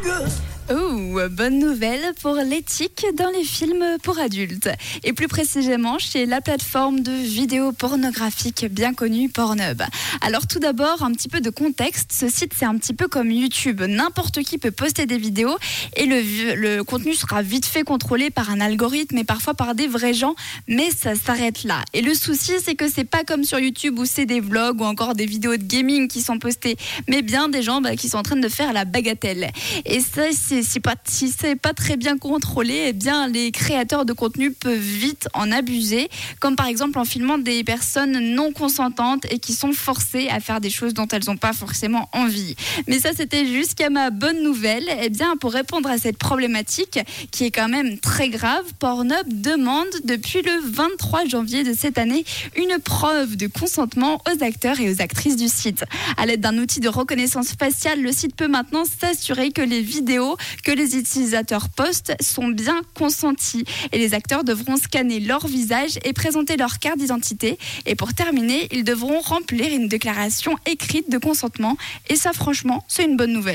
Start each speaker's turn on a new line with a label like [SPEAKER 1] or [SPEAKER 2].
[SPEAKER 1] good. Oh, bonne nouvelle pour l'éthique dans les films pour adultes. Et plus précisément chez la plateforme de vidéos pornographiques bien connue Pornhub. Alors tout d'abord, un petit peu de contexte. Ce site, c'est un petit peu comme YouTube. N'importe qui peut poster des vidéos et le, le contenu sera vite fait contrôlé par un algorithme et parfois par des vrais gens. Mais ça s'arrête là. Et le souci, c'est que c'est pas comme sur YouTube où c'est des vlogs ou encore des vidéos de gaming qui sont postées, mais bien des gens bah, qui sont en train de faire la bagatelle. Et ça, c'est si pas si c'est pas très bien contrôlé, eh bien les créateurs de contenu peuvent vite en abuser, comme par exemple en filmant des personnes non consentantes et qui sont forcées à faire des choses dont elles n'ont pas forcément envie. Mais ça, c'était jusqu'à ma bonne nouvelle. Eh bien, pour répondre à cette problématique qui est quand même très grave, Pornhub demande depuis le 23 janvier de cette année une preuve de consentement aux acteurs et aux actrices du site. À l'aide d'un outil de reconnaissance faciale, le site peut maintenant s'assurer que les vidéos que les utilisateurs postent sont bien consentis et les acteurs devront scanner leur visage et présenter leur carte d'identité. Et pour terminer, ils devront remplir une déclaration écrite de consentement. Et ça, franchement, c'est une bonne nouvelle.